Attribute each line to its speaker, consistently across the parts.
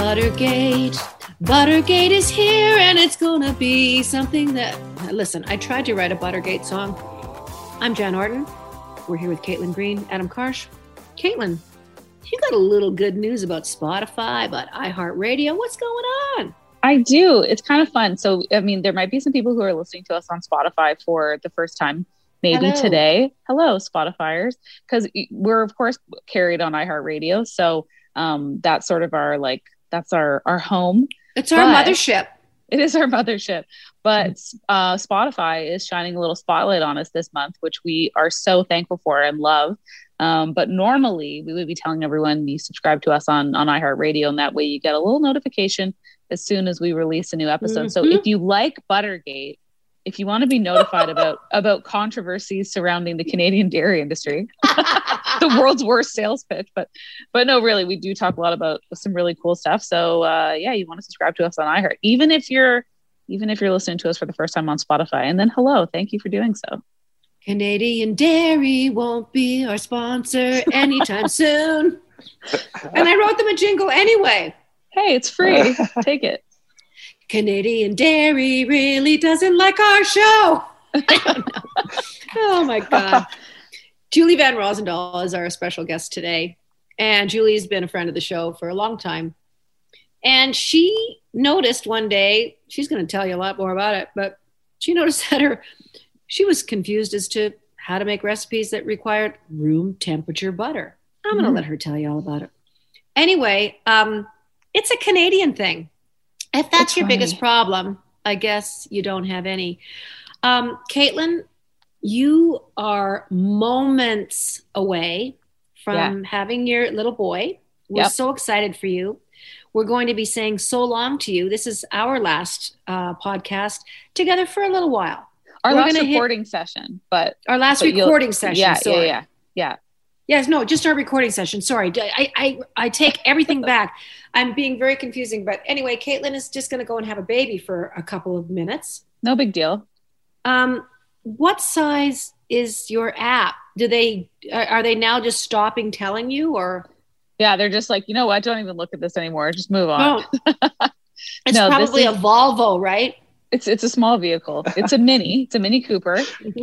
Speaker 1: Buttergate. Buttergate is here and it's gonna be something that. Listen, I tried to write a Buttergate song. I'm Jann Arden. We're here with Caitlin Green, Adam Karsh. Caitlin, you got a little good news about Spotify, about iHeartRadio. What's going on?
Speaker 2: I do. It's kind of fun. So, I mean, there might be some people who are listening to us on Spotify for the first time, maybe
Speaker 1: Hello.
Speaker 2: today. Hello, Spotifyers, because we're of course carried on iHeartRadio. So um, that's sort of our like that's our our home.
Speaker 1: It's our
Speaker 2: But-
Speaker 1: mothership.
Speaker 2: It is our mothership, but uh, Spotify is shining a little spotlight on us this month, which we are so thankful for and love. Um, but normally, we would be telling everyone you subscribe to us on on iHeartRadio, and that way you get a little notification as soon as we release a new episode. So
Speaker 1: Mhm.
Speaker 2: if you like Buttergate, if you want to be notified about about controversies surrounding the Canadian dairy industry, the world's worst sales pitch, but but no, really, we do talk a lot about some really cool stuff. So uh, yeah, you want to subscribe to us on iHeart, even if you're even if you're listening to us for the first time on Spotify. And then hello, thank you for doing so.
Speaker 1: Canadian Dairy won't be our sponsor anytime soon. And I wrote them a jingle anyway.
Speaker 2: Hey, it's free. Take it.
Speaker 1: Canadian Dairy really doesn't like our show. I don't know. Oh my God. Julie Van Rosendaal is our special guest today. And Julie's been a friend of the show for a long time. And she noticed one day, she's going to tell you a lot more about it, but she noticed that her she was confused as to how to make recipes that required room temperature butter. I'm going to
Speaker 2: Mm.
Speaker 1: let her tell you all about it. Anyway, um, it's a Canadian thing. If that's
Speaker 2: That's
Speaker 1: your biggest problem, I guess you don't have any. Um, Caitlin, you are moments away from having your little boy. We're
Speaker 2: Yep.
Speaker 1: so excited for you. We're going to be saying so long to you. This is our last uh, podcast together for a little while.
Speaker 2: Our
Speaker 1: We're
Speaker 2: last
Speaker 1: gonna hit-
Speaker 2: recording session, but
Speaker 1: Our last
Speaker 2: But
Speaker 1: recording session.
Speaker 2: yeah,
Speaker 1: sorry.
Speaker 2: yeah, yeah, yeah.
Speaker 1: Yes, no, just our recording session. Sorry, I, I, I take everything back. I'm being very confusing, but anyway, Caitlin is just going to go and have a baby for a couple of minutes.
Speaker 2: No big deal.
Speaker 1: Um, what size is your app? Do they are they now just stopping telling you, or
Speaker 2: Yeah, they're just like, you know what? Don't even look at this anymore. Just move on.
Speaker 1: no? It's
Speaker 2: No,
Speaker 1: probably a Volvo, right?
Speaker 2: It's it's a small vehicle. It's a mini. It's a mini Cooper.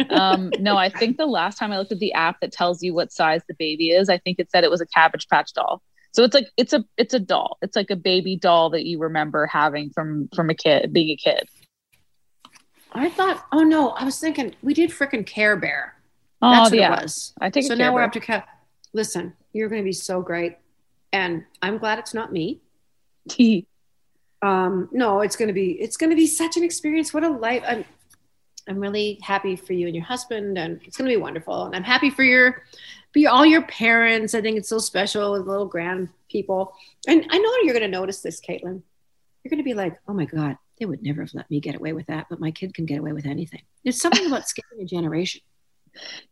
Speaker 2: Um, no, I think the last time I looked at the app that tells you what size the baby is, I think it said it was a Cabbage Patch doll. So it's like it's a it's a doll. It's like a baby doll that you remember having from from a kid, being a kid.
Speaker 1: I thought, oh no, I was thinking we did frickin' Care Bear.
Speaker 2: Oh
Speaker 1: That's what
Speaker 2: yeah,
Speaker 1: it was.
Speaker 2: I think
Speaker 1: so now we're up to Care. Listen, you're going to be so great, and I'm glad it's not me. um no it's going to be it's going to be such an experience. What a life i'm i'm really happy for you and your husband and it's going to be wonderful. And i'm happy for your for your, all your parents. I think it's so special with little grand people. And i know you're going to notice this caitlin. You're going to be like oh my god they would never have let me get away with that but my kid can get away with anything. There's something about skipping a generation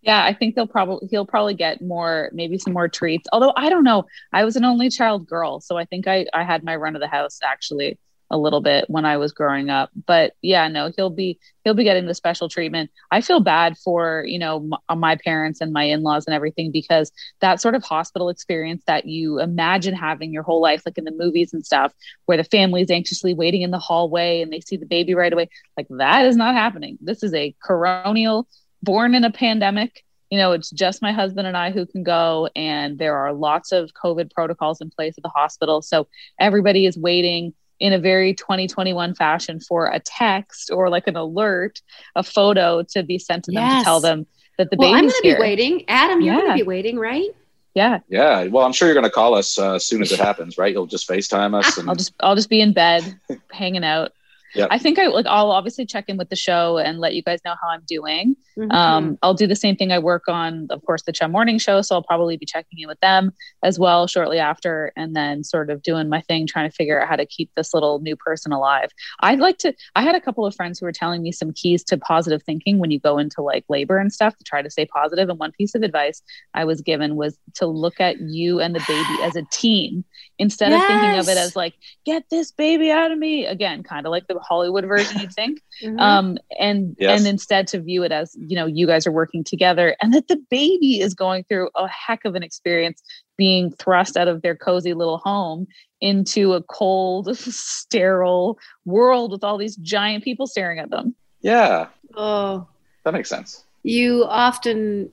Speaker 2: Yeah, I think they'll probably he'll probably get more maybe some more treats. Although I don't know. I was an only child girl, so I think I I had my run of the house actually a little bit when I was growing up. But yeah, no, he'll be he'll be getting the special treatment. I feel bad for, you know, m- uh, my parents and my in-laws and everything because that sort of hospital experience that you imagine having your whole life like in the movies and stuff where the family's anxiously waiting in the hallway and they see the baby right away, like that is not happening. This is a coronial born in a pandemic you know it's just my husband and i who can go and there are lots of covid protocols in place at the hospital. So everybody is waiting in a very 2021 fashion for a text or like an alert a photo to be sent to them
Speaker 1: Yes.
Speaker 2: to tell them that the
Speaker 1: well i'm going to
Speaker 2: here.
Speaker 1: be waiting. Adam you're gonna be waiting right?
Speaker 2: Yeah.
Speaker 3: Yeah, well, I'm sure you're going to call us uh, as soon as it happens, right? You'll just FaceTime us. And
Speaker 2: i'll just i'll just be in bed hanging out
Speaker 3: Yep.
Speaker 2: i think i like i'll obviously check in with the show and let you guys know how i'm doing
Speaker 1: Mhm.
Speaker 2: Um, I'll do the same thing. I work on, of course, the Chum Morning Show, so I'll probably be checking in with them as well shortly after, and then sort of doing my thing, trying to figure out how to keep this little new person alive. I'd like to. I had a couple of friends who were telling me some keys to positive thinking when you go into like labor and stuff to try to stay positive. And one piece of advice I was given was to look at you and the baby as a team instead of thinking of it as like, get this baby out of me. Again, kind of like the Hollywood version, you'd think.
Speaker 1: Mhm.
Speaker 2: Um, and
Speaker 3: Yes.
Speaker 2: and instead to view it as you know you guys are working together, and that the baby is going through a heck of an experience being thrust out of their cozy little home into a cold, sterile world with all these giant people staring at them.
Speaker 3: Yeah,
Speaker 1: oh,
Speaker 3: that makes sense.
Speaker 1: you often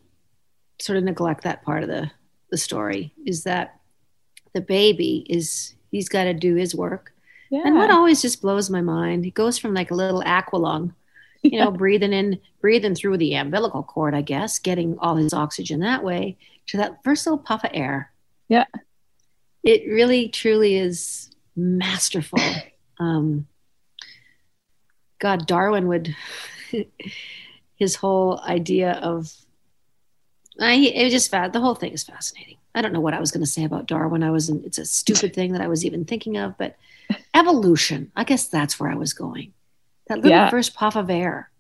Speaker 1: sort of neglect that part of the the story is that the baby is he's got to do his work
Speaker 2: Yeah.
Speaker 1: and what always just blows my mind he goes from like a little aqualung you know breathing in breathing through the umbilical cord i guess getting all his oxygen that way to that first little puff of air
Speaker 2: Yeah.
Speaker 1: it really truly is masterful um god darwin would his whole idea of I, it just the whole thing is fascinating. I don't know what I was going to say about Darwin. I was in, it's a stupid thing that I was even thinking of, but evolution. I guess that's where I was going. That little
Speaker 2: Yeah.
Speaker 1: first puff of air.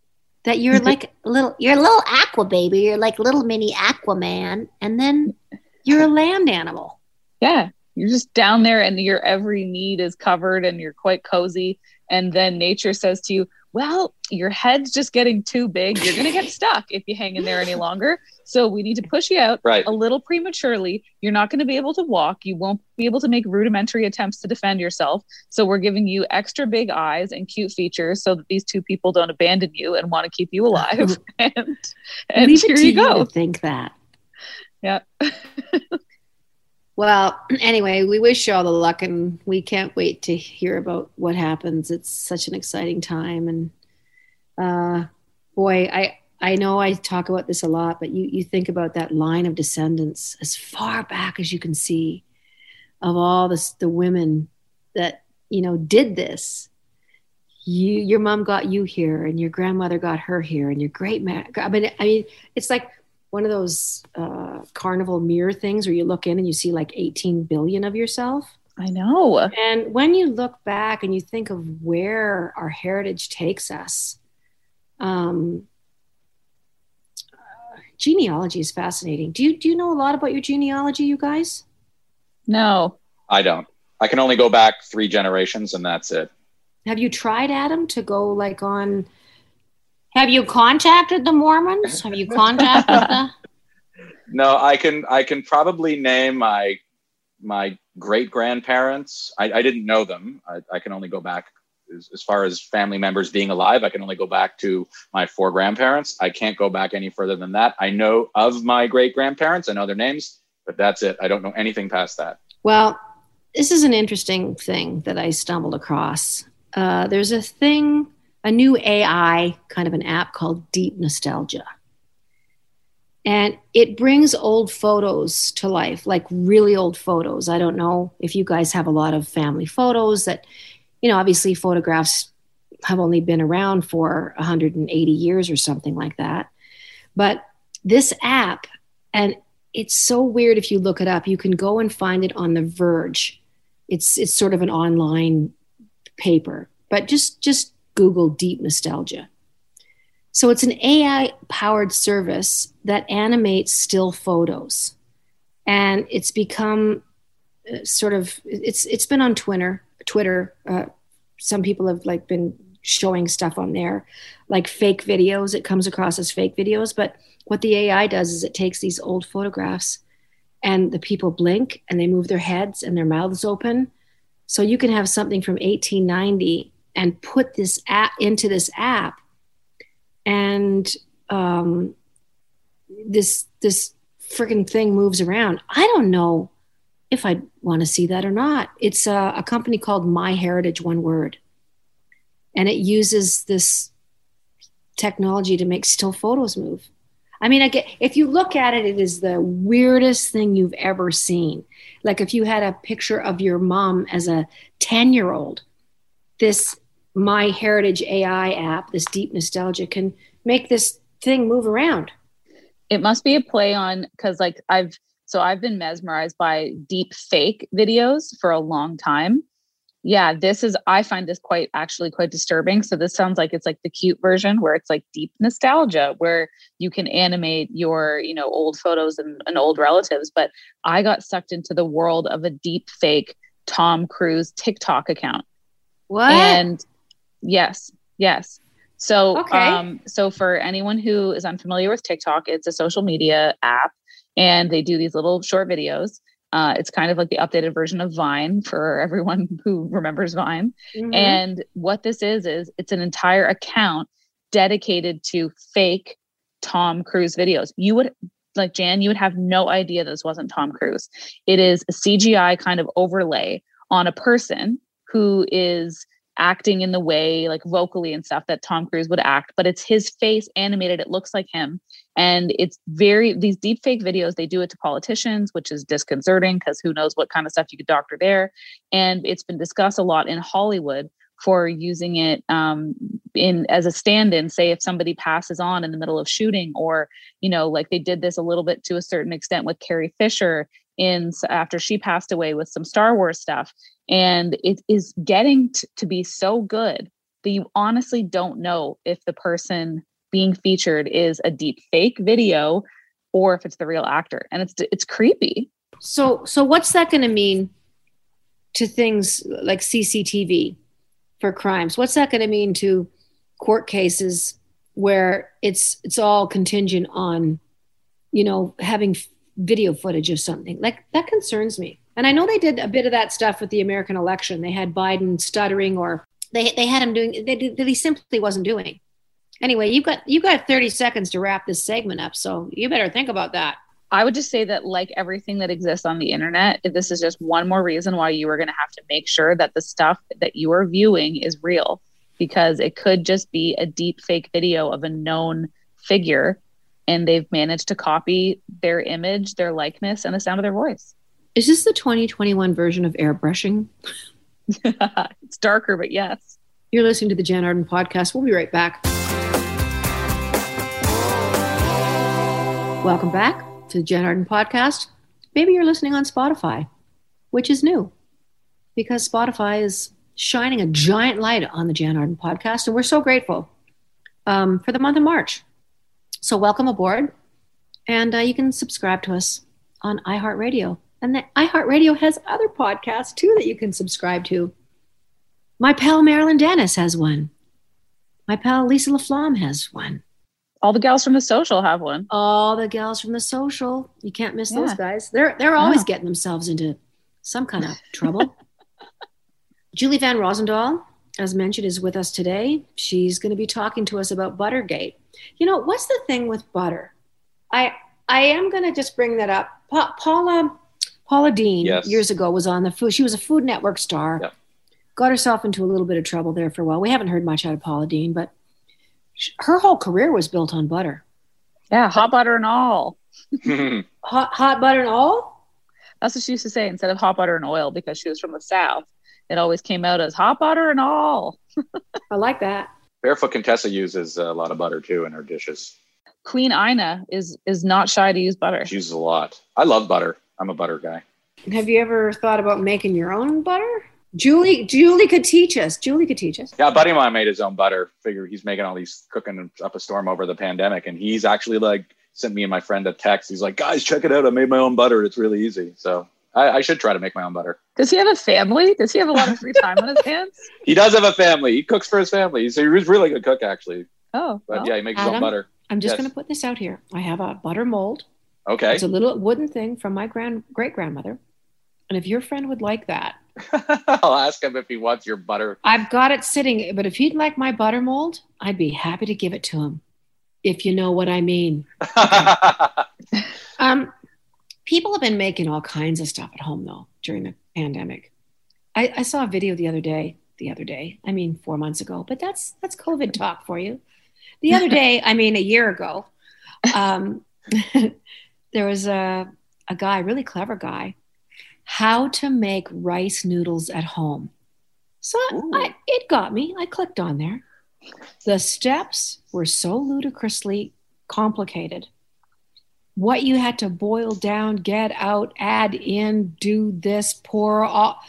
Speaker 1: That you're like little, you're a little aqua baby. You're like little mini Aquaman, and then you're a land animal.
Speaker 2: Yeah. You're just down there and your every need is covered and you're quite cozy. And then nature says to you, Well, your head's just getting too big. You're going to get stuck if you hang in there any longer. So we need to push you out
Speaker 3: Right.
Speaker 2: a little prematurely. You're not going to be able to walk. You won't be able to make rudimentary attempts to defend yourself. So we're giving you extra big eyes and cute features so that these two people don't abandon you and want to keep you alive. and and
Speaker 1: Leave
Speaker 2: here you go.
Speaker 1: to think that.
Speaker 2: Yeah.
Speaker 1: Well, anyway, we wish you all the luck, and we can't wait to hear about what happens. It's such an exciting time, and uh, boy, I I know I talk about this a lot, but you you think about that line of descendants as far back as you can see of all this the women that you know did this. You your mom got you here, and your grandmother got her here, and your great man. I mean, I mean, it's like one of those uh, carnival mirror things where you look in and you see like 18 billion of yourself.
Speaker 2: I know.
Speaker 1: And when you look back and you think of where our heritage takes us, um, uh, genealogy is fascinating. Do you do you know a lot about your genealogy, you guys?
Speaker 2: No.
Speaker 3: I don't. I can only go back three generations, and that's it.
Speaker 1: Have you tried, Adam, to go like on? Have you contacted the Mormons? Have you contacted the?
Speaker 3: No, I can. I can probably name my my great grandparents. I, I didn't know them. I, I can only go back as, as far as family members being alive. I can only go back to my four grandparents. I can't go back any further than that. I know of my great grandparents. I know their names, but that's it. I don't know anything past that.
Speaker 1: Well, this is an interesting thing that I stumbled across. Uh, there's a thing, a new AI kind of an app called Deep Nostalgia. And it brings old photos to life, like really old photos. I don't know if you guys have a lot of family photos that, you know, obviously photographs have only been around for 180 years or something like that. But this app, and it's so weird if you look it up, you can go and find it on The Verge. It's it's sort of an online paper, but just just Google deep nostalgia. So it's an AI powered service that animates still photos, and it's become uh, sort of it's it's been on Twitter. Twitter. Uh, some people have like been showing stuff on there, like fake videos. It comes across as fake videos, but what the AI does is it takes these old photographs and the people blink and they move their heads and their mouths open. So you can have something from 1890 and put this app into this app, and um, this this freaking thing moves around. I don't know if I want to see that or not. It's a, a company called My Heritage, one word, and it uses this technology to make still photos move. I mean, I get if you look at it, it is the weirdest thing you've ever seen. Like if you had a picture of your mom as a 10 year old, this My Heritage AI app, this deep nostalgia, can make this thing move around.
Speaker 2: It must be a play on because, like, I've so I've been mesmerized by deep fake videos for a long time. Yeah, this is I find this quite actually quite disturbing. So this sounds like it's like the cute version where it's like deep nostalgia where you can animate your, you know, old photos and, and old relatives. But I got sucked into the world of a deep fake Tom Cruise TikTok account.
Speaker 1: What?
Speaker 2: And Yes, yes. So,
Speaker 1: Okay.
Speaker 2: um, so for anyone who is unfamiliar with TikTok, it's a social media app, and they do these little short videos. Uh, it's kind of like the updated version of Vine for everyone who remembers Vine.
Speaker 1: Mhm.
Speaker 2: And what this is is it's an entire account dedicated to fake Tom Cruise videos. You would like Jann, you would have no idea this wasn't Tom Cruise. It is a CGI kind of overlay on a person who is acting in the way like vocally and stuff that Tom Cruise would act, but it's his face animated. It looks like him. And it's very these deep fake videos, they do it to politicians, which is disconcerting because who knows what kind of stuff you could doctor there. And it's been discussed a lot in Hollywood for using it um, in as a stand-in say if somebody passes on in the middle of shooting or you know like they did this a little bit to a certain extent with carrie fisher in after she passed away with some star wars stuff and it is getting t- to be so good that you honestly don't know if the person being featured is a deep fake video or if it's the real actor and it's it's creepy
Speaker 1: So, so what's that going to mean to things like CCTV for crimes? What's that going to mean to court cases where it's it's all contingent on, you know, having video footage of something? Like that concerns me. And I know they did a bit of that stuff with the American election. They had Biden stuttering, or they they had him doing that he simply wasn't doing. Anyway, you've got you've got 30 seconds to wrap this segment up, so you better think about that.
Speaker 2: I would just say that, like everything that exists on the internet, this is just one more reason why you are going to have to make sure that the stuff that you are viewing is real, because it could just be a deep fake video of a known figure, and they've managed to copy their image, their likeness, and the sound of their voice.
Speaker 1: Is this the 2021 version of airbrushing?
Speaker 2: it's darker, but yes.
Speaker 1: You're listening to the Jann Arden podcast. We'll be right back. Welcome back to the Jann Arden podcast. Maybe you're listening on Spotify, which is new because Spotify is shining a giant light on the Jann Arden podcast, and we're so grateful um, for the month of March. So, welcome aboard, and uh, you can subscribe to us on iHeartRadio. And the iHeartRadio has other podcasts too that you can subscribe to. My pal Marilyn Denis has one. My pal Lisa LaFlamme has one.
Speaker 2: All the gals from the social have one.
Speaker 1: All the gals from the social. You can't miss those guys. They're they're always getting themselves into some kind of trouble. Julie Van Rosendaal, as mentioned, is with us today. She's going to be talking to us about Buttergate. You know, what's the thing with butter? I I am going to just bring that up. Pa- Paula Paula Deen
Speaker 3: Yes.
Speaker 1: years ago was on the food. She was a Food Network star.
Speaker 3: Yep.
Speaker 1: Got herself into a little bit of trouble there for a while. We haven't heard much out of Paula Deen, but sh- her whole career was built on butter.
Speaker 2: Yeah, hot butter and all.
Speaker 1: Hot, hot butter and all?
Speaker 2: That's what she used to say instead of hot butter and oil because she was from the South. It always came out as hot butter and all.
Speaker 1: I like that.
Speaker 3: Barefoot Contessa uses a lot of butter too in her dishes.
Speaker 2: Queen Ina is is not shy to use butter.
Speaker 3: She uses a lot. I love butter. I'm a butter guy.
Speaker 1: Have you ever thought about making your own butter? Julie, Julie could teach us. Julie could teach us.
Speaker 3: Yeah, a buddy of mine made his own butter. Figure he's making all these cooking up a storm over the pandemic, and he's actually like sent me and my friend a text. He's like, "Guys, check it out! I made my own butter. It's really easy." So I, I should try to make my own butter.
Speaker 2: Does he have a family? Does he have a lot of free time on his hands?
Speaker 3: He does have a family. He cooks for his family. So he's a really good cook, actually.
Speaker 2: Oh,
Speaker 3: But
Speaker 2: well,
Speaker 3: yeah, he makes his own butter.
Speaker 1: I'm just
Speaker 3: Yes.
Speaker 1: going to put this out here. I have a butter mold.
Speaker 3: Okay.
Speaker 1: It's a little wooden thing from my grand great grandmother. And if your friend would like that,
Speaker 3: I'll ask him if he wants your butter.
Speaker 1: I've got it sitting. But if he'd like my butter mold, I'd be happy to give it to him. If you know what I mean. Um, people have been making all kinds of stuff at home though during the pandemic. I, I saw a video the other day. The other day, I mean, four months ago, but that's that's COVID talk for you. The other day, I mean, a year ago, um, there was a a guy, really clever guy, how to make rice noodles at home. So I, it got me. I clicked on there. The steps were so ludicrously complicated what you had to boil down, get out, add in, do this, pour all.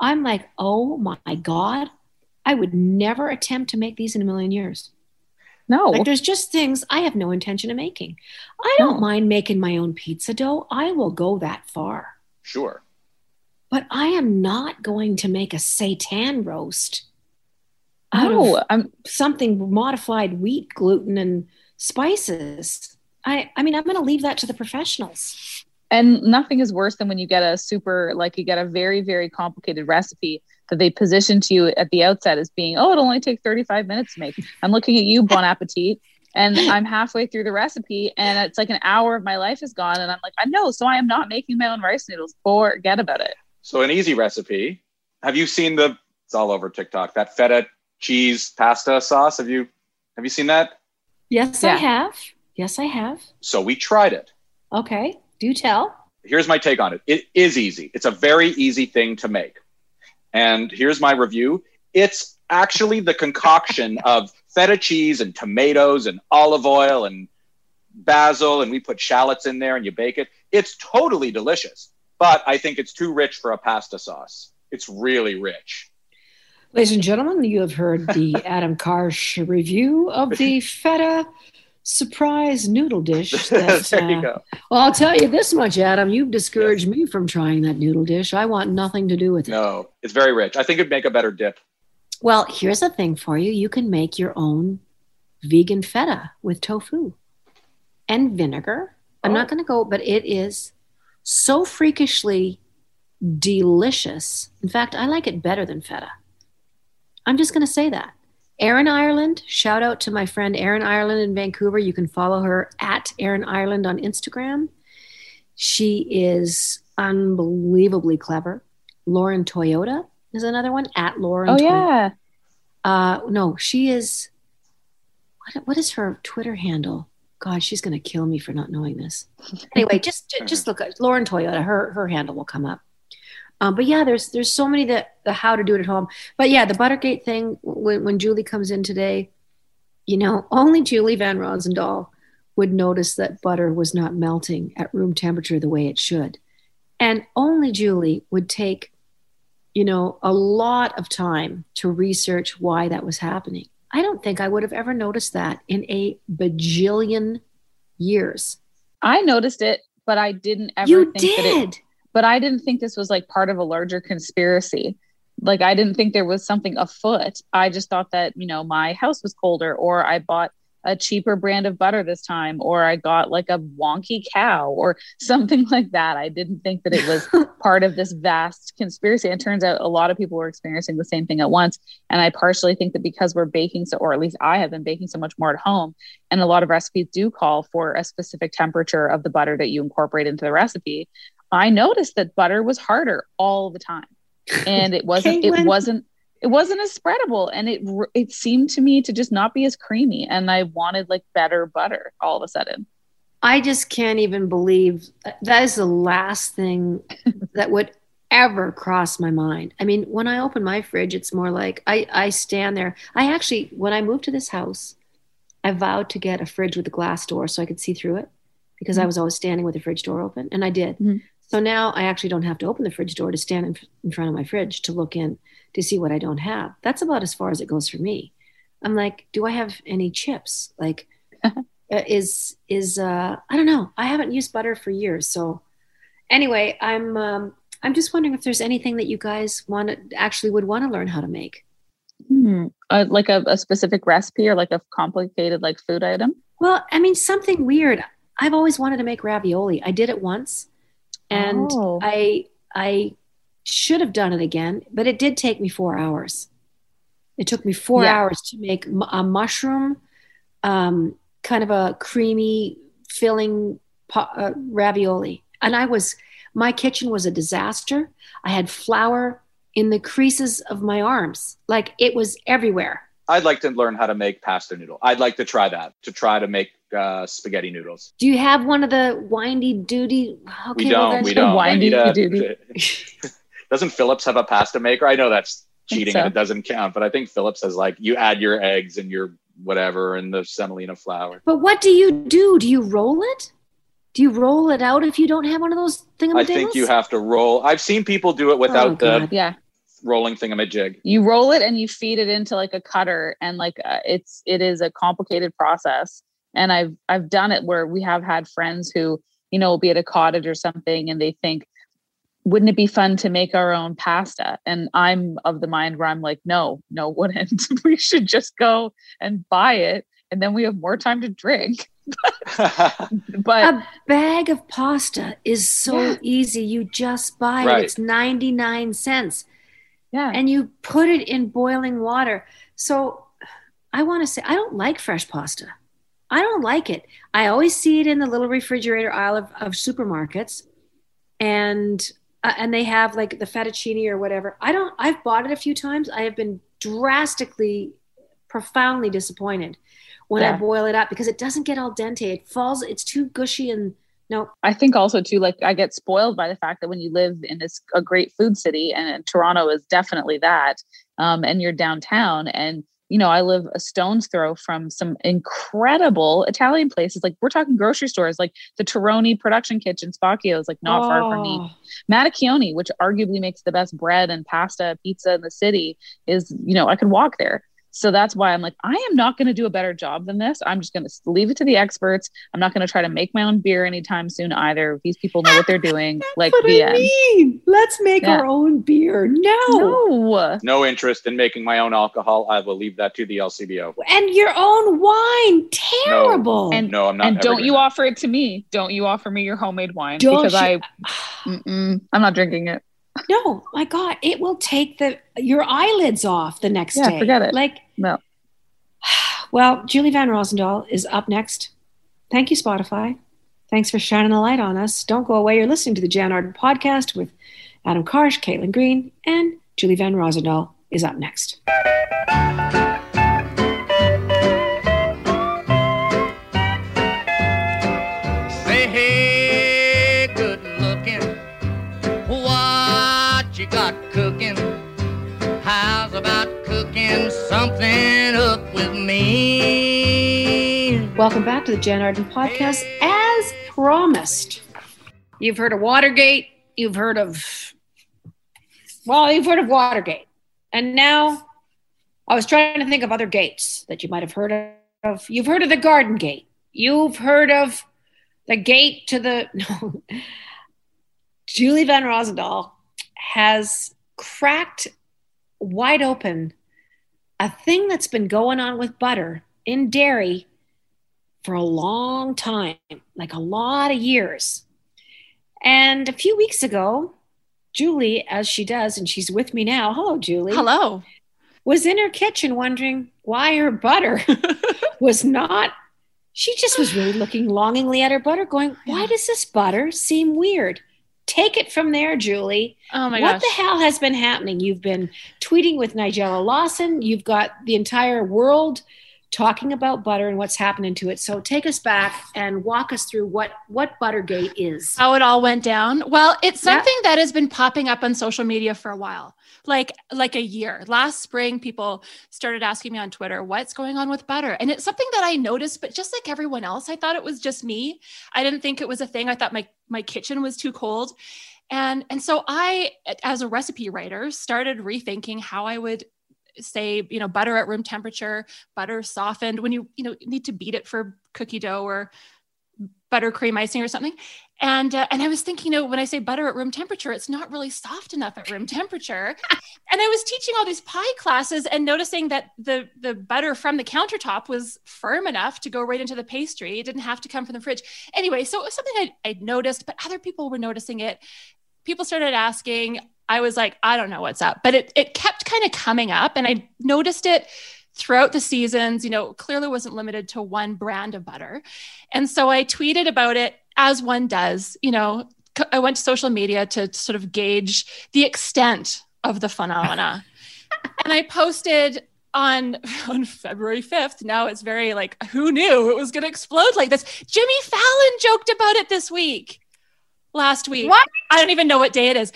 Speaker 1: I'm like, oh my God, I would never attempt to make these in a million years.
Speaker 2: no.
Speaker 1: Like, there's just things I have no intention of making. I don't
Speaker 2: No.
Speaker 1: mind making my own pizza dough. I will go that far.
Speaker 3: sure.
Speaker 1: But I am not going to make a seitan roast. out
Speaker 2: Oh,
Speaker 1: of
Speaker 2: I'm
Speaker 1: something modified wheat, gluten, and spices. I, I mean, I'm going to leave that to the professionals.
Speaker 2: and nothing is worse than when you get a super like you get a very very complicated recipe that they position to you at the outset as being oh it'll only take 35 minutes to make i'm looking at you bon appetit and i'm halfway through the recipe and it's like an hour of my life is gone and i'm like i know so i am not making my own rice noodles forget about it
Speaker 3: So an easy recipe. Have you seen the? It's all over TikTok. That feta cheese pasta sauce. Have you? Have you seen that?
Speaker 1: Yes, I have. Yes, I have.
Speaker 3: So we tried it.
Speaker 1: Okay, do tell.
Speaker 3: Here's my take on it. It is easy. It's a very easy thing to make. And here's my review. It's actually the concoction of feta cheese and tomatoes and olive oil and basil, and we put shallots in there and you bake it. It's totally delicious, but I think it's too rich for a pasta sauce. It's really rich.
Speaker 1: Ladies and gentlemen, you have heard the Adam Karsh review of the feta surprise noodle dish. That,
Speaker 3: there you
Speaker 1: uh,
Speaker 3: go.
Speaker 1: Well, I'll tell you this much, Adam. You've discouraged me from trying that noodle dish. I want nothing to do with it.
Speaker 3: No, it's very rich. I think it'd make a better dip.
Speaker 1: Well, here's a thing for you you can make your own vegan feta with tofu and vinegar. I'm
Speaker 3: Oh.
Speaker 1: not going to go, but it is so freakishly delicious. In fact, I like it better than feta. I'm just going to say that. Erin Ireland, shout out to my friend Erin Ireland in Vancouver. You can follow her at Erin Ireland on Instagram. She is unbelievably clever. Lauren Toyota is another one at Lauren.
Speaker 2: oh
Speaker 1: Toy-
Speaker 2: yeah
Speaker 1: uh, no, she is. What, what is her Twitter handle? God, she's going to kill me for not knowing this. Anyway, just just look at Lauren Toyota. Her her handle will come up. Um, but yeah, there's there's so many that the how to do it at home. But yeah, the Buttergate thing. When when Julie comes in today, you know, only Julie Van Rosendaal would notice that butter was not melting at room temperature the way it should, and only Julie would take you know, a lot of time to research why that was happening. I don't think I would have ever noticed that in a bajillion years.
Speaker 2: i noticed it but i didn't ever
Speaker 1: you
Speaker 2: think that it
Speaker 1: did.
Speaker 2: But I didn't think this was like part of a larger conspiracy. Like I didn't think there was something afoot. I just thought that, you know, my house was colder or I bought a cheaper brand of butter this time or I got like a wonky cow or something like that. I didn't think that it was part of this vast conspiracy. And it turns out a lot of people were experiencing the same thing at once. And I partially think that because we're baking so, or at least I have been baking so much more at home, and a lot of recipes do call for a specific temperature of the butter that you incorporate into the recipe. I noticed that butter was harder all the time, and it wasn't. it wasn't. It wasn't as spreadable, and it it seemed to me to just not be as creamy. And I wanted like better butter all of a sudden.
Speaker 1: I just can't even believe that is the last thing that would ever cross my mind. I mean, when I open my fridge, it's more like I, I stand there. I actually, when I moved to this house, I vowed to get a fridge with a glass door so I could see through it because I
Speaker 2: Mhm.
Speaker 1: was always standing with the fridge door open, and I did.
Speaker 2: Mhm.
Speaker 1: So now I actually don't have to open the fridge door to stand in, in front of my fridge to look in to see what I don't have. That's about as far as it goes for me. I'm like, do I have any chips? Like, uh, is is uh, I don't know. I haven't used butter for years, so anyway, I'm um, I'm just wondering if there's anything that you guys want to actually would want to learn how to make.
Speaker 2: Hmm. Uh, like a, a specific recipe or like a complicated like food item.
Speaker 1: Well, I mean, something weird. I've always wanted to make ravioli. I did it once, and
Speaker 2: Oh.
Speaker 1: I I should have done it again, but it did take me four hours. It took me four
Speaker 2: Yeah.
Speaker 1: hours to make a mushroom, um, kind of a creamy filling po- uh, ravioli, and I was my kitchen was a disaster. I had flour in the creases of my arms, like it was everywhere.
Speaker 3: I'd like to learn how to make pasta noodle. I'd like to try that to try to make uh, spaghetti noodles.
Speaker 1: Do you have one of the windy duty? Okay,
Speaker 3: we don't.
Speaker 1: then-
Speaker 3: we don't.
Speaker 2: Windy
Speaker 3: need a-
Speaker 2: doody.
Speaker 3: doesn't Philips have a pasta maker? I know that's cheating
Speaker 2: so.
Speaker 3: and it doesn't count, but I think Philips has like you add your eggs and your whatever and the semolina flour.
Speaker 1: But what do you do? Do you roll it? Do you roll it out if you don't have one of those thingamajigs?
Speaker 3: I think you have to roll. I've seen people do it without
Speaker 1: Oh,
Speaker 3: the
Speaker 1: God.
Speaker 2: Yeah.
Speaker 3: rolling thingamajig.
Speaker 2: you roll it and you feed it into like a cutter and like uh, it's it is a complicated process and i've i've done it where we have had friends who you know will be at a cottage or something and they think wouldn't it be fun to make our own pasta? And I'm of the mind where I'm like, no, no, wouldn't. we should just go and buy it. And then we have more time to drink.
Speaker 1: but a bag of pasta is so yeah. easy. You just buy right. it. It's 99 cents.
Speaker 2: Yeah.
Speaker 1: And you put it in boiling water. So I want to say, I don't like fresh pasta. I don't like it. I always see it in the little refrigerator aisle of, of supermarkets. And uh, and they have like the fettuccine or whatever. I don't. I've bought it a few times. I have been drastically, profoundly disappointed when yeah. I boil it up because it doesn't get al dente. It falls. It's too gushy and no.
Speaker 2: I think also too, like I get spoiled by the fact that when you live in this a great food city, and Toronto is definitely that, um, and you're downtown, and you know, I live a stone's throw from some incredible Italian places. Like we're talking grocery stores, like the Terroni Production Kitchen, Spaccio is like not oh. far from me. Oh. Mattachioni, which arguably makes the best bread and pasta, pizza in the city, is you know I could walk there. So that's why I'm like, I am not going to do a better job than this. I'm just going to leave it to the experts. I'm not going to try to make my own beer anytime soon either. These people know what they're doing. like
Speaker 1: what the I end. mean. Let's make yeah. our own beer. No.
Speaker 2: No.
Speaker 3: No interest in making my own alcohol. I will leave that to the LCBO.
Speaker 1: And your own wine. Terrible.
Speaker 3: No,
Speaker 2: and
Speaker 3: no, I'm not.
Speaker 2: And don't you offer it to me. Don't you offer me your homemade wine don't because you- I, I'm not drinking it
Speaker 1: no, my God, it will take the your eyelids off the next
Speaker 2: yeah,
Speaker 1: day.
Speaker 2: Forget it.
Speaker 1: Like
Speaker 2: no.
Speaker 1: Well, Julie Van Rosendaal is up next. Thank you, Spotify. Thanks for shining the light on us. Don't go away. You're listening to the Jann Arden podcast with Adam Karsh, Caitlin Green, and Julie Van Rosendaal is up next. Something up with me. Welcome back to the Jann Arden podcast. As promised, you've heard of Watergate, you've heard of, well, you've heard of Watergate. And now I was trying to think of other gates that you might have heard of. You've heard of the Garden Gate, you've heard of the gate to the. No. Julie Van Rosendaal has cracked wide open a thing that's been going on with butter in dairy for a long time, like a lot of years. And a few weeks ago, Julie, as she does, and she's with me now. Hello, Julie.
Speaker 4: Hello.
Speaker 1: Was in her kitchen wondering why her butter was not. She just was really looking longingly at her butter, going, Why does this butter seem weird? Take it from there, Julie.
Speaker 4: Oh my
Speaker 1: what
Speaker 4: gosh.
Speaker 1: the hell has been happening? You've been tweeting with Nigella Lawson. You've got the entire world talking about butter and what's happening to it. So take us back and walk us through what what Buttergate is.
Speaker 4: How it all went down. Well, it's something that has been popping up on social media for a while. Like like a year. Last spring people started asking me on Twitter, "What's going on with butter?" And it's something that I noticed, but just like everyone else, I thought it was just me. I didn't think it was a thing. I thought my my kitchen was too cold. And and so I as a recipe writer started rethinking how I would say you know butter at room temperature butter softened when you you know need to beat it for cookie dough or buttercream icing or something. And uh, and i was thinking you know when i say butter at room temperature it's not really soft enough at room temperature. And i was teaching all these pie classes and noticing that the the butter from the countertop was firm enough to go right into the pastry. It didn't have to come from the fridge. Anyway so it was something i I'd noticed but other people were noticing it. People started asking I was like, I don't know what's up. But it it kept kind of coming up and I noticed it throughout the seasons, you know, clearly wasn't limited to one brand of butter. And so I tweeted about it as one does, you know, I went to social media to sort of gauge the extent of the phenomena. and I posted on on February 5th. Now it's very like who knew it was going to explode like this. Jimmy Fallon joked about it this week. Last week.
Speaker 1: What?
Speaker 4: I don't even know what day it is.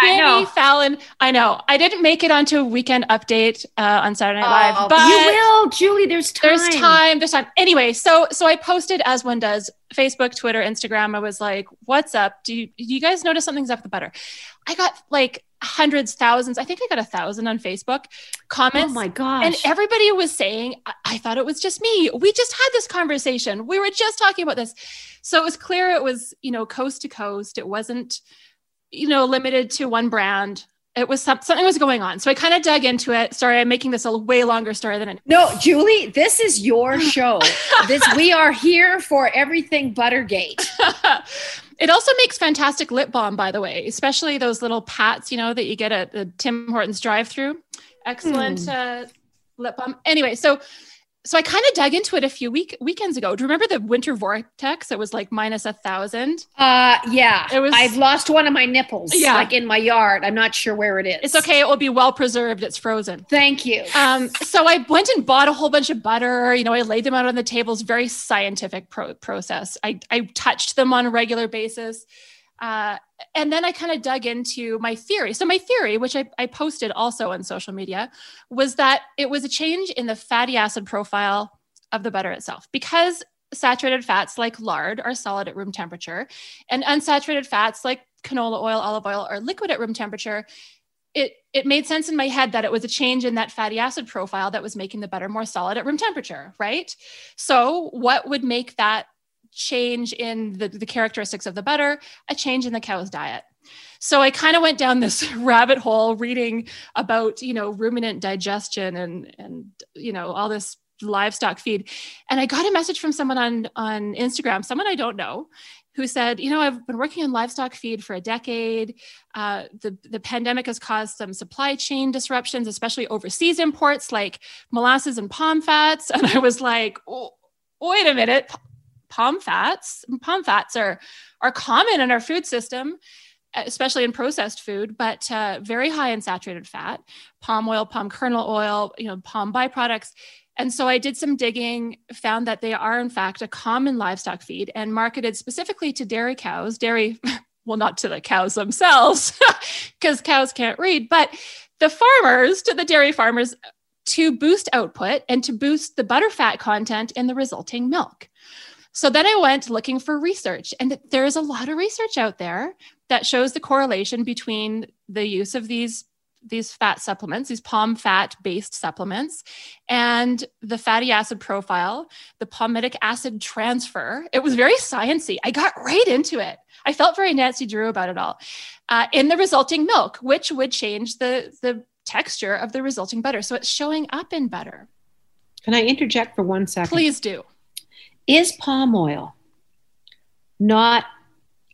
Speaker 4: Jimmy Fallon. I know. I didn't make it onto a Weekend Update uh, on Saturday Night Live, oh, but
Speaker 1: you will, Julie. There's time.
Speaker 4: There's time. There's time. Anyway, so so I posted as one does Facebook, Twitter, Instagram. I was like, "What's up? Do you, do you guys notice something's up with the butter?" I got like hundreds, thousands. I think I got a thousand on Facebook comments.
Speaker 1: Oh my gosh!
Speaker 4: And everybody was saying, I-, I thought it was just me. We just had this conversation. We were just talking about this." So it was clear it was you know coast to coast. It wasn't you know, limited to one brand. It was some, something was going on. So I kind of dug into it. Sorry, I'm making this a way longer story than it.
Speaker 1: No, Julie, this is your show. this we are here for everything Buttergate.
Speaker 4: it also makes fantastic lip balm, by the way, especially those little pats, you know, that you get at the Tim Hortons drive-through. Excellent mm. uh, lip balm. Anyway, so so I kind of dug into it a few week weekends ago. Do you remember the winter vortex? It was like minus a thousand.
Speaker 1: Uh, yeah. It was. I've lost one of my nipples. Yeah. like in my yard. I'm not sure where it is.
Speaker 4: It's okay. It will be well preserved. It's frozen.
Speaker 1: Thank you.
Speaker 4: Um, so I went and bought a whole bunch of butter. You know, I laid them out on the tables. Very scientific pro- process. I I touched them on a regular basis. Uh, and then I kind of dug into my theory. So, my theory, which I, I, posted also on social media, was that it was a change in the fatty acid profile of the butter itself. Because saturated fats like lard are solid at room temperature, and unsaturated fats like canola oil, olive oil are liquid at room temperature. It, it made sense in my head that it was a change in that fatty acid profile that was making the butter more solid at room temperature, right? So, what would make that change in the, the characteristics of the butter, a change in the cow's diet. So I kind of went down this rabbit hole reading about, you know, ruminant digestion and and you know, all this livestock feed. And I got a message from someone on on Instagram, someone I don't know, who said, you know, I've been working on livestock feed for a decade. Uh, the, the pandemic has caused some supply chain disruptions, especially overseas imports like molasses and palm fats. And I was like, oh, wait a minute, palm fats. Palm fats are are common in our food system, especially in processed food, but uh, very high in saturated fat. Palm oil, palm kernel oil, you know, palm byproducts. And so I did some digging, found that they are in fact a common livestock feed and marketed specifically to dairy cows. Dairy, well, not to the cows themselves, because cows can't read, but the farmers, to the dairy farmers, to boost output and to boost the butterfat content in the resulting milk. So then I went looking for research, and there is a lot of research out there that shows the correlation between the use of these these fat supplements, these palm fat based supplements, and the fatty acid profile, the palmitic acid transfer. It was very sciency. I got right into it. I felt very Nancy Drew about it all. Uh, in the resulting milk, which would change the the texture of the resulting butter. So it's showing up in butter.
Speaker 1: Can I interject for one second?
Speaker 4: Please do
Speaker 1: is palm oil not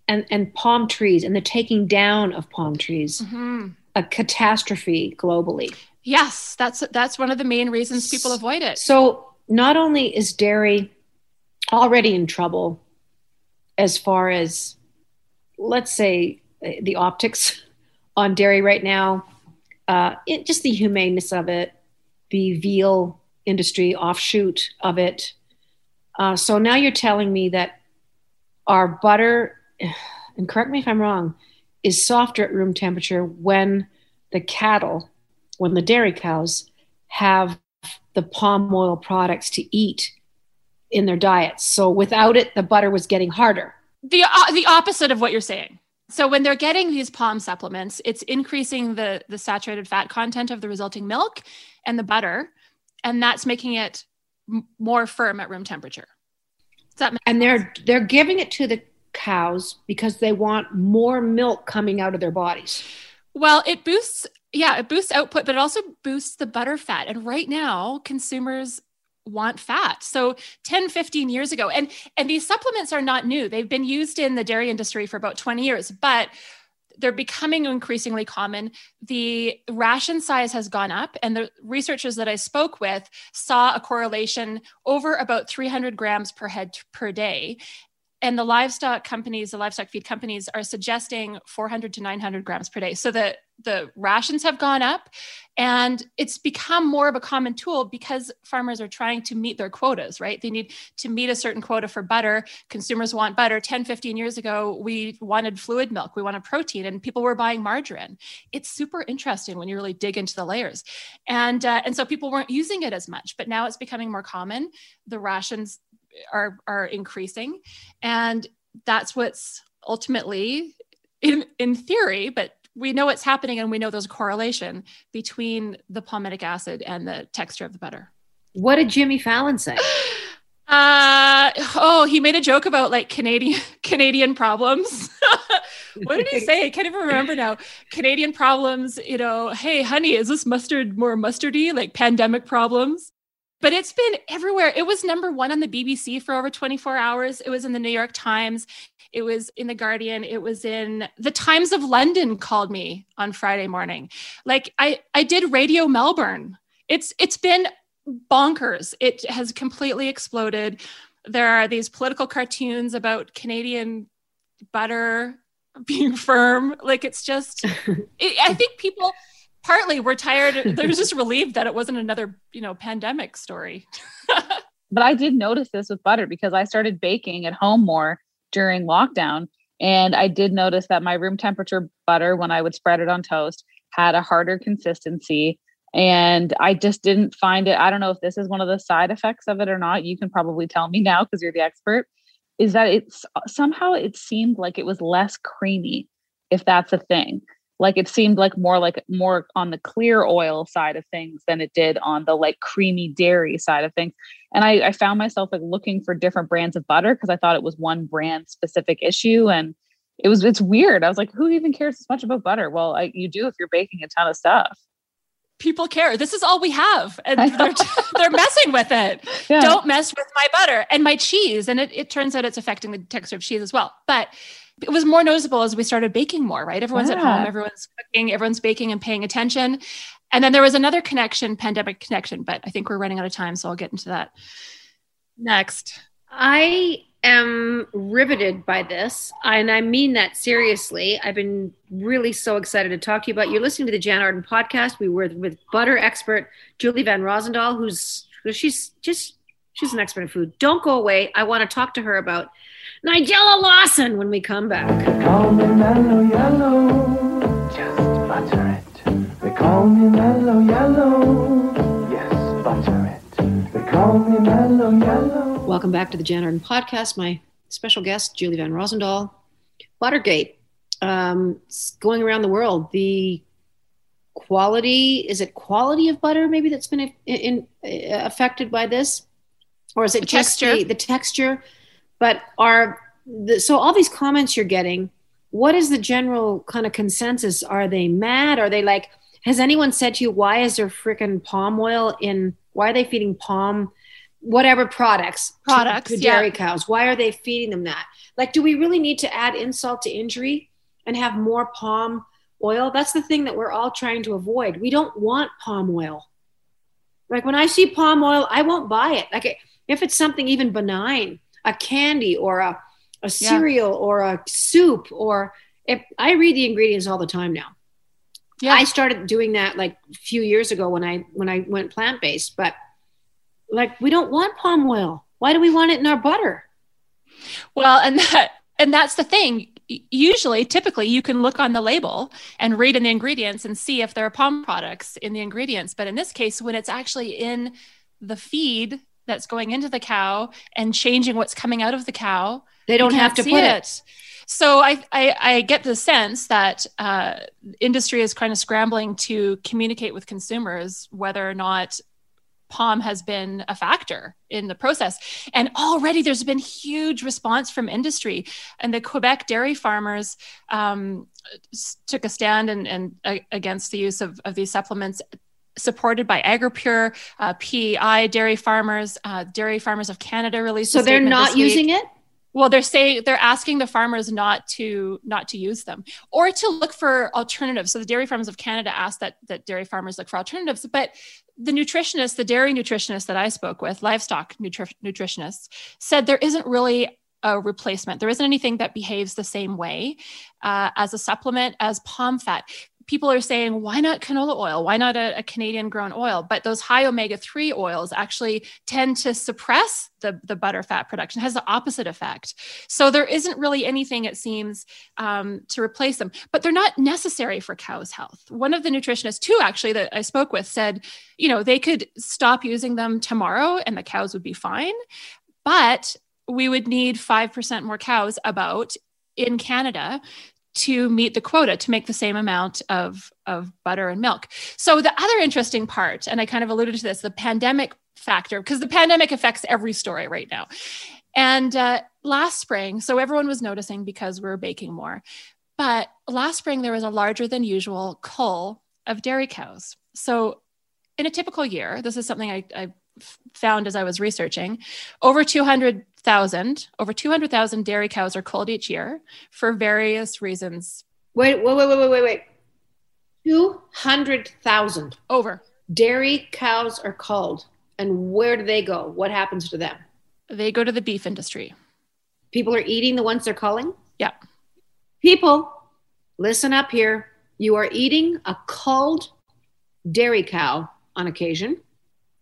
Speaker 1: and, and palm trees and the taking down of palm trees mm-hmm. a catastrophe globally
Speaker 4: yes that's that's one of the main reasons people avoid it
Speaker 1: so not only is dairy already in trouble as far as let's say the optics on dairy right now uh, it, just the humaneness of it the veal industry offshoot of it uh, so now you're telling me that our butter, and correct me if I'm wrong, is softer at room temperature when the cattle, when the dairy cows have the palm oil products to eat in their diets. So without it, the butter was getting harder.
Speaker 4: The, uh, the opposite of what you're saying. So when they're getting these palm supplements, it's increasing the, the saturated fat content of the resulting milk and the butter, and that's making it more firm at room temperature.
Speaker 1: and they're they're giving it to the cows because they want more milk coming out of their bodies.
Speaker 4: Well, it boosts yeah, it boosts output, but it also boosts the butter fat. And right now, consumers want fat. So 10, 15 years ago, and and these supplements are not new. They've been used in the dairy industry for about 20 years, but they're becoming increasingly common. The ration size has gone up, and the researchers that I spoke with saw a correlation over about 300 grams per head per day and the livestock companies the livestock feed companies are suggesting 400 to 900 grams per day. So the the rations have gone up and it's become more of a common tool because farmers are trying to meet their quotas right? They need to meet a certain quota for butter. Consumers want butter. 10 15 years ago we wanted fluid milk. We wanted protein and people were buying margarine. It's super interesting when you really dig into the layers. And uh, and so people weren't using it as much but now it's becoming more common. The rations are are increasing and that's what's ultimately in in theory but we know what's happening and we know there's a correlation between the palmitic acid and the texture of the butter
Speaker 1: what did jimmy fallon say
Speaker 4: uh oh he made a joke about like canadian canadian problems what did he say? I can't even remember now. Canadian problems, you know, hey, honey, is this mustard more mustardy? Like pandemic problems? But it's been everywhere. It was number one on the BBC for over 24 hours. It was in the New York Times. It was in the Guardian. It was in the Times of London called me on Friday morning. Like I, I did Radio Melbourne. It's it's been bonkers. It has completely exploded. There are these political cartoons about Canadian butter being firm. Like it's just, it, I think people partly we're tired. They're just relieved that it wasn't another, you know, pandemic story.
Speaker 2: but I did notice this with butter because I started baking at home more during lockdown. And I did notice that my room temperature butter, when I would spread it on toast, had a harder consistency. And I just didn't find it. I don't know if this is one of the side effects of it or not. You can probably tell me now because you're the expert is that it's somehow it seemed like it was less creamy, if that's a thing. Like it seemed like more like more on the clear oil side of things than it did on the like creamy dairy side of things. And I, I found myself like looking for different brands of butter because I thought it was one brand specific issue. And it was it's weird. I was like, who even cares as much about butter? Well, I, you do if you're baking a ton of stuff
Speaker 4: people care. This is all we have. And they're, they're messing with it. Yeah. Don't mess with my butter and my cheese. And it, it turns out it's affecting the texture of cheese as well. But it was more noticeable as we started baking more, right? Everyone's yeah. at home, everyone's cooking, everyone's baking and paying attention. And then there was another connection, pandemic connection, but I think we're running out of time. So I'll get into that next.
Speaker 1: I am riveted by this, and I mean that seriously. I've been really so excited to talk to you about. You're listening to the Jann Arden podcast. We were with butter expert Julie Van Rosendaal, who's she's just she's an expert in food. Don't go away. I want to talk to her about Nigella Lawson when we come back. Call me mellow yellow, just butter it. They call me mellow yellow, yes, butter it. They call me mellow yellow. Welcome back to the Jann Arden podcast. My special guest, Julie Van Rosendaal. Buttergate, um, going around the world. The quality, is it quality of butter maybe that's been in, in, affected by this? Or is it the just texture. The, the texture? But are, the, so all these comments you're getting, what is the general kind of consensus? Are they mad? Are they like, has anyone said to you, why is there freaking palm oil in, why are they feeding palm whatever products
Speaker 4: products
Speaker 1: to, to dairy yeah. cows why are they feeding them that like do we really need to add insult to injury and have more palm oil that's the thing that we're all trying to avoid we don't want palm oil like when i see palm oil i won't buy it like if it's something even benign a candy or a, a cereal yeah. or a soup or if i read the ingredients all the time now yeah i started doing that like a few years ago when i when i went plant-based but like we don't want palm oil. Why do we want it in our butter?
Speaker 4: Well, and that and that's the thing. Usually, typically, you can look on the label and read in the ingredients and see if there are palm products in the ingredients. But in this case, when it's actually in the feed that's going into the cow and changing what's coming out of the cow,
Speaker 1: they don't have to put it. it.
Speaker 4: So I, I, I, get the sense that uh, industry is kind of scrambling to communicate with consumers whether or not palm has been a factor in the process. And already there's been huge response from industry. And the Quebec dairy farmers um, took a stand and, and uh, against the use of, of these supplements supported by Agropur, uh, PEI dairy farmers, uh, Dairy Farmers of Canada released.
Speaker 1: So they're not using it.
Speaker 4: Well, they're saying they're asking the farmers not to not to use them or to look for alternatives. So the Dairy Farmers of Canada asked that that dairy farmers look for alternatives, but the nutritionist, the dairy nutritionist that I spoke with, livestock nutri- nutritionists, said there isn't really a replacement. There isn't anything that behaves the same way uh, as a supplement as palm fat people are saying, why not canola oil? Why not a, a Canadian grown oil? But those high omega 3 oils actually tend to suppress the, the butter fat production, it has the opposite effect. So there isn't really anything, it seems, um, to replace them, but they're not necessary for cows' health. One of the nutritionists, too, actually, that I spoke with said, you know, they could stop using them tomorrow and the cows would be fine. But we would need 5% more cows about in Canada to meet the quota to make the same amount of, of butter and milk. So, the other interesting part, and I kind of alluded to this, the pandemic factor, because the pandemic affects every story right now. And uh, last spring, so everyone was noticing because we are baking more. But last spring, there was a larger than usual cull of dairy cows. So, in a typical year, this is something I, I found as I was researching, over 200,000, over 200,000 dairy cows are culled each year for various reasons.
Speaker 1: Wait, wait, wait, wait, wait, wait, wait. 200,000
Speaker 4: Over.
Speaker 1: dairy cows are culled. And where do they go? What happens to them?
Speaker 4: They go to the beef industry.
Speaker 1: People are eating the ones they're culling?
Speaker 4: Yeah.
Speaker 1: People, listen up here. You are eating a culled dairy cow on occasion.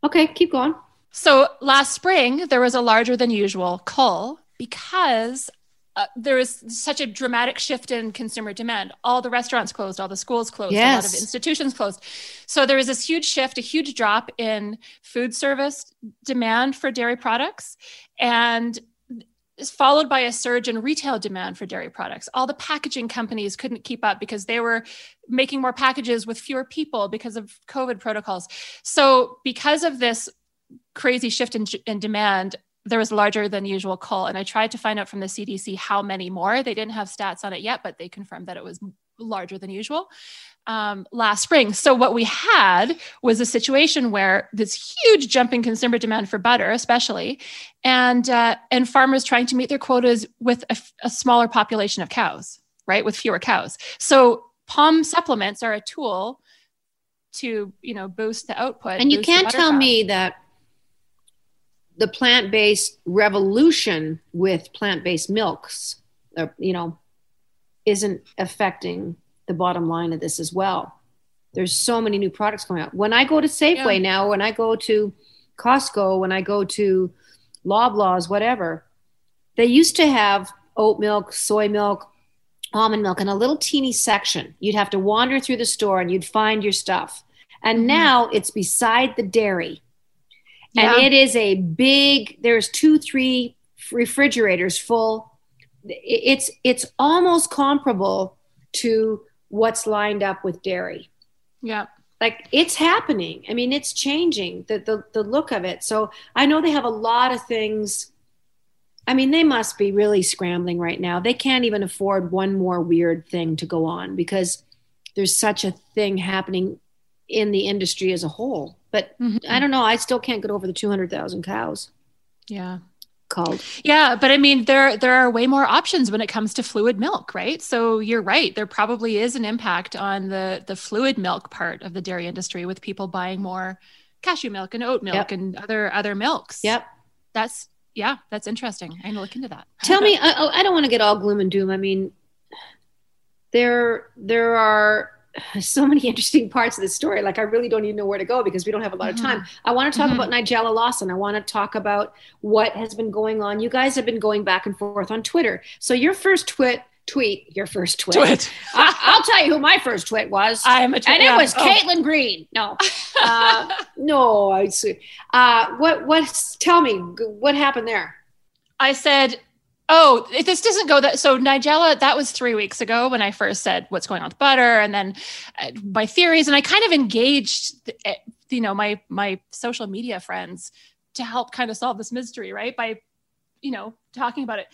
Speaker 1: Okay, keep going.
Speaker 4: So last spring, there was a larger than usual cull because uh, there was such a dramatic shift in consumer demand. All the restaurants closed, all the schools closed, a lot of institutions closed. So there was this huge shift, a huge drop in food service demand for dairy products. And is followed by a surge in retail demand for dairy products. All the packaging companies couldn't keep up because they were making more packages with fewer people because of COVID protocols. So, because of this crazy shift in, in demand, there was larger than usual call. And I tried to find out from the CDC how many more. They didn't have stats on it yet, but they confirmed that it was larger than usual um, last spring. So what we had was a situation where this huge jump in consumer demand for butter, especially, and uh, and farmers trying to meet their quotas with a, a smaller population of cows, right, with fewer cows. So palm supplements are a tool to you know boost the output.
Speaker 1: And you can't tell
Speaker 4: fat.
Speaker 1: me that the plant-based revolution with plant-based milks, uh, you know, isn't affecting the bottom line of this as well. There's so many new products coming out. When I go to Safeway
Speaker 4: Yeah.
Speaker 1: now, when I go to Costco, when I go to Loblaws, whatever, they used to have oat milk, soy milk, almond milk in a little teeny section. You'd have to wander through the store and you'd find your stuff. And
Speaker 4: Mhm.
Speaker 1: now it's beside the dairy.
Speaker 4: Yeah.
Speaker 1: And it is a big, there's two, three refrigerators full. It's it's almost comparable to what's lined up with dairy.
Speaker 4: yeah.
Speaker 1: Like it's happening. I mean, it's changing the, the the look of it. So I know they have a lot of things. I mean, they must be really scrambling right now. They can't even afford one more weird thing to go on because there's such a thing happening in the industry as a whole. But
Speaker 4: Mhm.
Speaker 1: I don't know. I still can't get over the 200,000 cows
Speaker 4: Yeah.
Speaker 1: called.
Speaker 4: Yeah, but I mean, there there are way more options when it comes to fluid milk, right? So you're right. There probably is an impact on the the fluid milk part of the dairy industry with people buying more cashew milk and oat milk
Speaker 1: Yep.
Speaker 4: and other other milks.
Speaker 1: Yep.
Speaker 4: That's yeah, that's interesting. I'm gonna look into that.
Speaker 1: Tell me, I, I don't want to get all gloom and doom. I mean, there there are so many interesting parts of the story. Like I really don't even know where to go because we don't have a lot of time. I want to talk
Speaker 4: Mhm.
Speaker 1: about Nigella Lawson. I want to talk about what has been going on. You guys have been going back and forth on Twitter. So your first twit tweet, your first twit.
Speaker 4: Twit.
Speaker 1: I, I'll tell you who my first twit was.
Speaker 4: I am a
Speaker 1: and
Speaker 4: yeah.
Speaker 1: it was
Speaker 4: Oh.
Speaker 1: Caitlin Green. No, uh, no, I see. Uh, what? What? Tell me, what happened there?
Speaker 4: I said, "Oh, if this doesn't go that." So Nigella, that was three weeks ago when I first said what's going on with butter, and then uh, my theories, and I kind of engaged, uh, you know, my my social media friends to help kind of solve this mystery, right? By, you know, talking about it.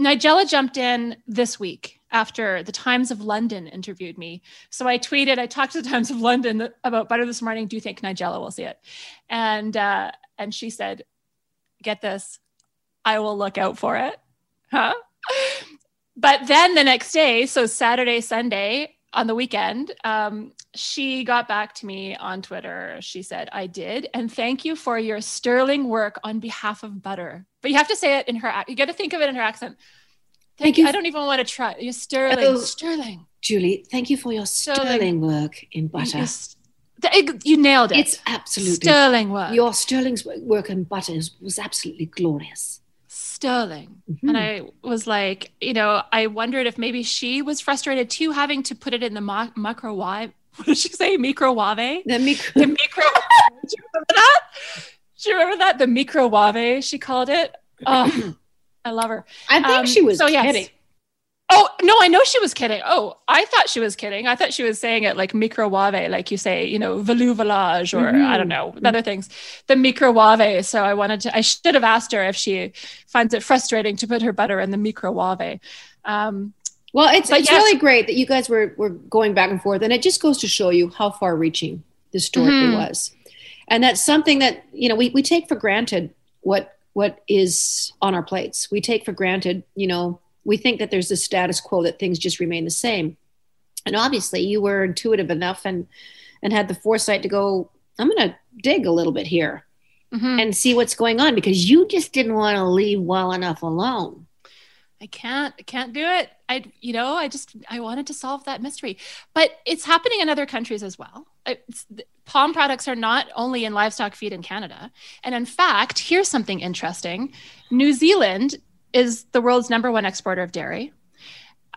Speaker 4: Nigella jumped in this week after the Times of London interviewed me. So I tweeted, I talked to the Times of London about butter this morning. Do you think Nigella will see it? And uh, and she said, "Get this, I will look out for it." Huh? But then the next day, so Saturday, Sunday, on the weekend, um, she got back to me on Twitter. She said, I did. And thank you for your sterling work on behalf of butter. But you have to say it in her, you got to think of it in her accent.
Speaker 1: Thank you.
Speaker 4: I don't even want to try. You're sterling.
Speaker 1: Oh.
Speaker 4: sterling.
Speaker 1: Julie, thank you for your
Speaker 4: Sterling.
Speaker 1: sterling work in butter.
Speaker 4: You're s- th- You nailed it.
Speaker 1: It's absolutely
Speaker 4: sterling work.
Speaker 1: your sterling's work in butter was absolutely glorious.
Speaker 4: Sterling.
Speaker 1: Mhm.
Speaker 4: And I was like, you know, I wondered if maybe she was frustrated too, having to put it in the mo- microwave. What did she say? Microwave?
Speaker 1: the mic-
Speaker 4: The micro. Do you remember that? Do you remember that? The microwave, she called it. Oh, I love her.
Speaker 1: I think
Speaker 4: Um,
Speaker 1: she was
Speaker 4: so yes. Oh, no, I know she was kidding. Oh, I thought she was kidding. I thought she was saying it like microwave, like you say, you know, velouvelage or I don't know, other things. The microwave. So I wanted to, I should have asked her if she finds it frustrating to put her butter in the microwave. Um,
Speaker 1: Well, it's it's
Speaker 4: yes.
Speaker 1: really great that you guys were were going back and forth, and it just goes to show you how far reaching this story
Speaker 4: Mhm.
Speaker 1: was, and that's something that you know we we take for granted what what is on our plates. We take for granted, you know, we think that there's this status quo that things just remain the same, and obviously you were intuitive enough and and had the foresight to go. I'm going to dig a little bit here
Speaker 4: Mhm.
Speaker 1: and see what's going on because you just didn't want to leave well enough alone.
Speaker 4: I can't, I can't do it. I, you know, I just, I wanted to solve that mystery, but it's happening in other countries as well. It's, palm products are not only in livestock feed in Canada. And in fact, here's something interesting New Zealand is the world's number one exporter of dairy.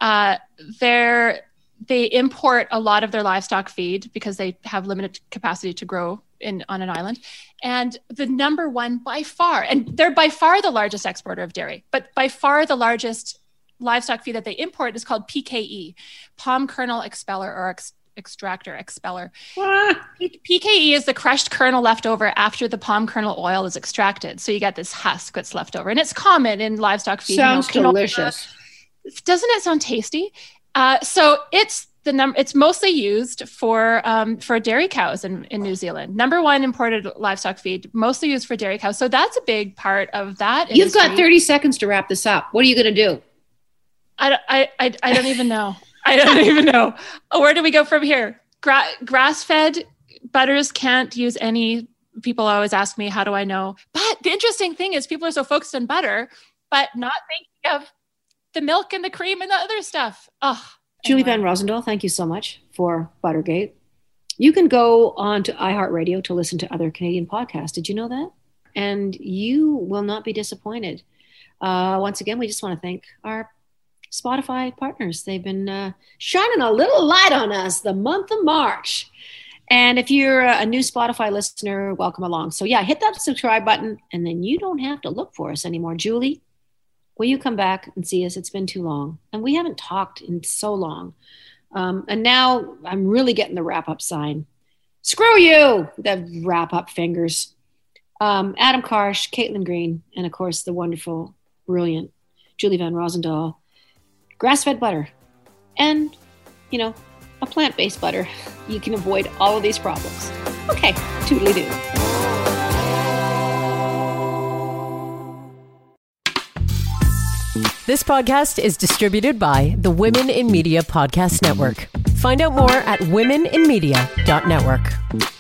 Speaker 4: Uh, they import a lot of their livestock feed because they have limited capacity to grow in on an island and the number one by far and they're by far the largest exporter of dairy but by far the largest livestock feed that they import is called pke palm kernel expeller or ex- extractor expeller. P- pke is the crushed kernel left over after the palm kernel oil is extracted so you get this husk that's left over and it's common in livestock feed
Speaker 1: Sounds
Speaker 4: canola,
Speaker 1: delicious.
Speaker 4: doesn't it sound tasty? Uh, so it's the number. It's mostly used for um, for dairy cows in, in New Zealand. Number one imported livestock feed, mostly used for dairy cows. So that's a big part of that.
Speaker 1: You've got 30 seconds to wrap this up. What are you going to do?
Speaker 4: I, I, I, I don't even know. I don't even know. Oh, Where do we go from here? Gra- grass fed butters can't use any. People always ask me, how do I know? But the interesting thing is, people are so focused on butter, but not thinking of the milk and the cream and the other stuff. Oh,
Speaker 1: Julie
Speaker 4: anyway.
Speaker 1: Van Rosendaal, thank you so much for Buttergate. You can go on to iHeartRadio to listen to other Canadian podcasts. Did you know that? And you will not be disappointed. Uh, once again, we just want to thank our Spotify partners. They've been uh, shining a little light on us the month of March. And if you're a new Spotify listener, welcome along. So, yeah, hit that subscribe button, and then you don't have to look for us anymore. Julie, will you come back and see us? It's been too long. And we haven't talked in so long. Um, and now I'm really getting the wrap up sign. Screw you, the wrap up fingers. Um, Adam Karsh, Caitlin Green, and of course the wonderful, brilliant Julie Van Rosendaal. Grass fed butter. And, you know, a plant based butter. You can avoid all of these problems. Okay, toodly doo.
Speaker 5: This podcast is distributed by the Women in Media Podcast Network. Find out more at womeninmedia.network.